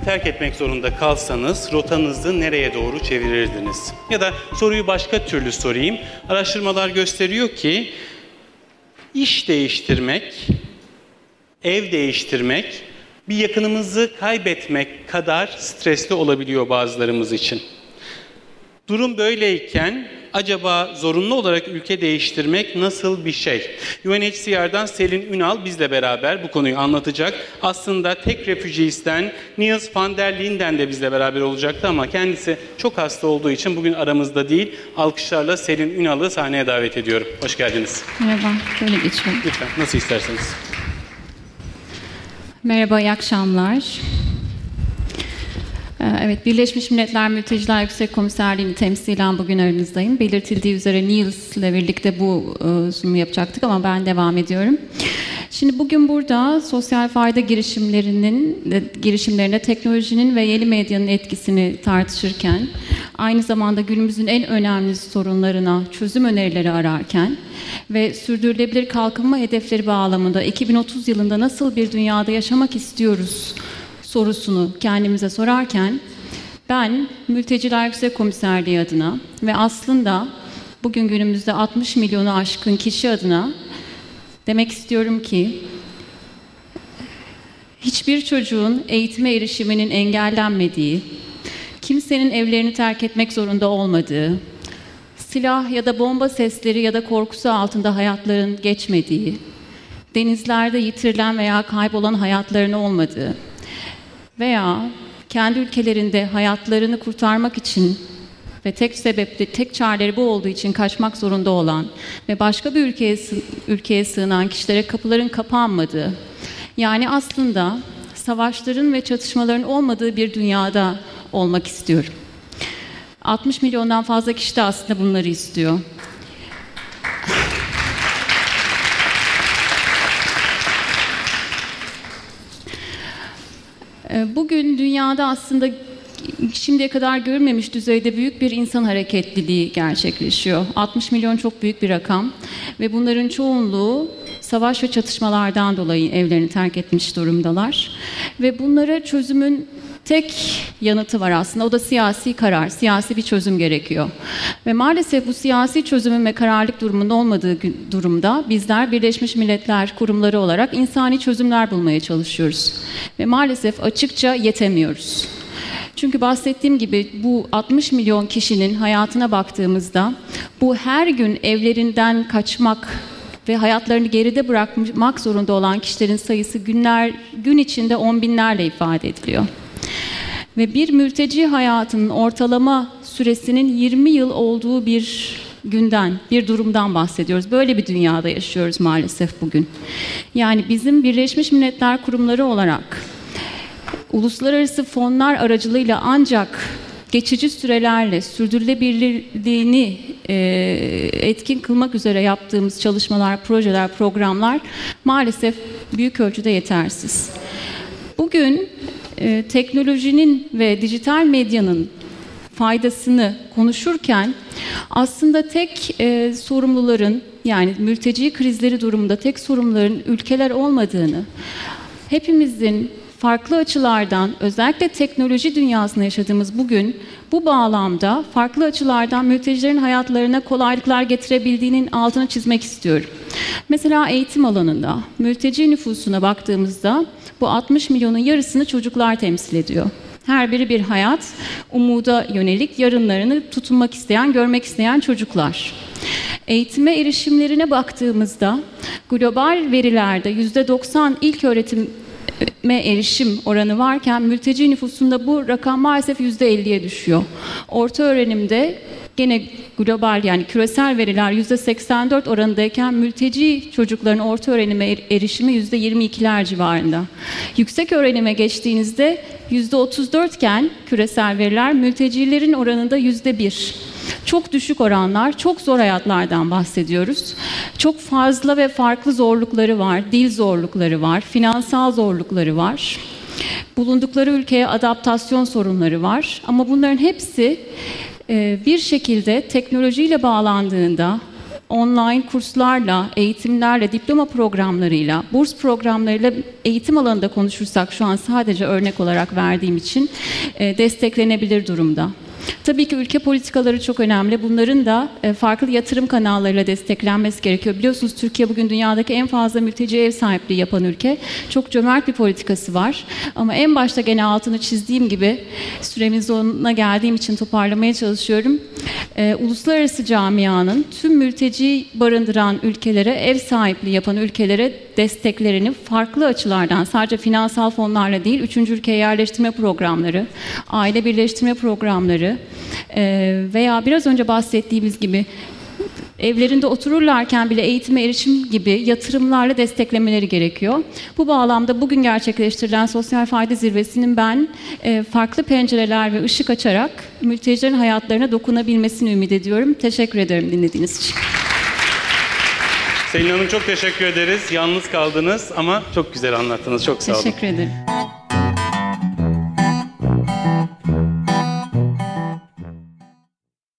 terk etmek zorunda kalsanız rotanızı nereye doğru çevirirdiniz? Ya da soruyu başka türlü sorayım. Araştırmalar gösteriyor ki iş değiştirmek, ev değiştirmek bir yakınımızı kaybetmek kadar stresli olabiliyor bazılarımız için. Durum böyleyken acaba zorunlu olarak ülke değiştirmek nasıl bir şey? UNHCR'dan Selin Ünal bizle beraber bu konuyu anlatacak. Aslında tek refugees'ten Niels van der Linden de bizle beraber olacaktı ama kendisi çok hasta olduğu için bugün aramızda değil. Alkışlarla Selin Ünal'ı sahneye davet ediyorum. Hoş geldiniz. Merhaba, böyle geçiyorum. Lütfen, nasıl isterseniz. Merhaba, iyi akşamlar. Ee, evet, Birleşmiş Milletler Mülteciler Yüksek Komiserliği'ni temsilen bugün aranızdayım. Belirtildiği üzere Niels ile birlikte bu e, sunumu yapacaktık ama ben devam ediyorum. Şimdi bugün burada sosyal fayda girişimlerinin girişimlerine teknolojinin ve yeni medyanın etkisini tartışırken, aynı zamanda günümüzün en önemli sorunlarına çözüm önerileri ararken ve sürdürülebilir kalkınma hedefleri bağlamında 2030 yılında nasıl bir dünyada yaşamak istiyoruz sorusunu kendimize sorarken ben Mülteciler Yüksek Komiserliği adına ve aslında bugün günümüzde 60 milyonu aşkın kişi adına demek istiyorum ki hiçbir çocuğun eğitime erişiminin engellenmediği, kimsenin evlerini terk etmek zorunda olmadığı, silah ya da bomba sesleri ya da korkusu altında hayatların geçmediği, denizlerde yitirilen veya kaybolan hayatların olmadığı, veya kendi ülkelerinde hayatlarını kurtarmak için ve tek sebeple tek çareleri bu olduğu için kaçmak zorunda olan ve başka bir ülkeye ülkeye sığınan kişilere kapıların kapanmadığı yani aslında savaşların ve çatışmaların olmadığı bir dünyada olmak istiyorum. 60 milyondan fazla kişi de aslında bunları istiyor. Bugün dünyada aslında şimdiye kadar görülmemiş düzeyde büyük bir insan hareketliliği gerçekleşiyor. 60 milyon çok büyük bir rakam ve bunların çoğunluğu savaş ve çatışmalardan dolayı evlerini terk etmiş durumdalar. Ve bunlara çözümün tek yanıtı var aslında. O da siyasi karar, siyasi bir çözüm gerekiyor. Ve maalesef bu siyasi çözümün ve kararlılık durumunda olmadığı durumda bizler Birleşmiş Milletler kurumları olarak insani çözümler bulmaya çalışıyoruz. Ve maalesef açıkça yetemiyoruz. Çünkü bahsettiğim gibi bu 60 milyon kişinin hayatına baktığımızda bu her gün evlerinden kaçmak ve hayatlarını geride bırakmak zorunda olan kişilerin sayısı günler gün içinde on binlerle ifade ediliyor. Ve bir mülteci hayatının ortalama süresinin 20 yıl olduğu bir günden, bir durumdan bahsediyoruz. Böyle bir dünyada yaşıyoruz maalesef bugün. Yani bizim Birleşmiş Milletler kurumları olarak uluslararası fonlar aracılığıyla ancak geçici sürelerle sürdürülebilirliğini e, etkin kılmak üzere yaptığımız çalışmalar, projeler, programlar maalesef büyük ölçüde yetersiz. Bugün e, teknolojinin ve dijital medyanın faydasını konuşurken aslında tek e, sorumluların yani mülteci krizleri durumunda tek sorumluların ülkeler olmadığını, hepimizin farklı açılardan özellikle teknoloji dünyasında yaşadığımız bugün bu bağlamda farklı açılardan mültecilerin hayatlarına kolaylıklar getirebildiğinin altını çizmek istiyorum. Mesela eğitim alanında mülteci nüfusuna baktığımızda bu 60 milyonun yarısını çocuklar temsil ediyor. Her biri bir hayat, umuda yönelik yarınlarını tutunmak isteyen, görmek isteyen çocuklar. Eğitime erişimlerine baktığımızda global verilerde %90 ilk öğretim erişim oranı varken mülteci nüfusunda bu rakam maalesef %50'ye düşüyor. Orta öğrenimde gene global yani küresel veriler %84 oranındayken mülteci çocukların orta öğrenime er-, erişimi %22'ler civarında. Yüksek öğrenime geçtiğinizde %34 iken küresel veriler mültecilerin oranında %1. Çok düşük oranlar, çok zor hayatlardan bahsediyoruz. Çok fazla ve farklı zorlukları var. Dil zorlukları var, finansal zorlukları var. Bulundukları ülkeye adaptasyon sorunları var. Ama bunların hepsi e, bir şekilde teknolojiyle bağlandığında online kurslarla, eğitimlerle, diploma programlarıyla, burs programlarıyla eğitim alanında konuşursak şu an sadece örnek olarak verdiğim için e, desteklenebilir durumda. Tabii ki ülke politikaları çok önemli. Bunların da e, farklı yatırım kanallarıyla desteklenmesi gerekiyor. Biliyorsunuz Türkiye bugün dünyadaki en fazla mülteci ev sahipliği yapan ülke. Çok cömert bir politikası var. Ama en başta gene altını çizdiğim gibi süremiz sonuna geldiğim için toparlamaya çalışıyorum. E, uluslararası camianın tüm mülteci barındıran ülkelere, ev sahipliği yapan ülkelere desteklerini farklı açılardan sadece finansal fonlarla değil, üçüncü ülkeye yerleştirme programları, aile birleştirme programları e, veya biraz önce bahsettiğimiz gibi evlerinde otururlarken bile eğitime erişim gibi yatırımlarla desteklemeleri gerekiyor. Bu bağlamda bugün gerçekleştirilen sosyal fayda zirvesinin ben e, farklı pencereler ve ışık açarak mültecilerin hayatlarına dokunabilmesini ümit ediyorum. Teşekkür ederim dinlediğiniz için. Selin Hanım çok teşekkür ederiz. Yalnız kaldınız ama çok güzel anlattınız. Çok sağ olun. Teşekkür ederim.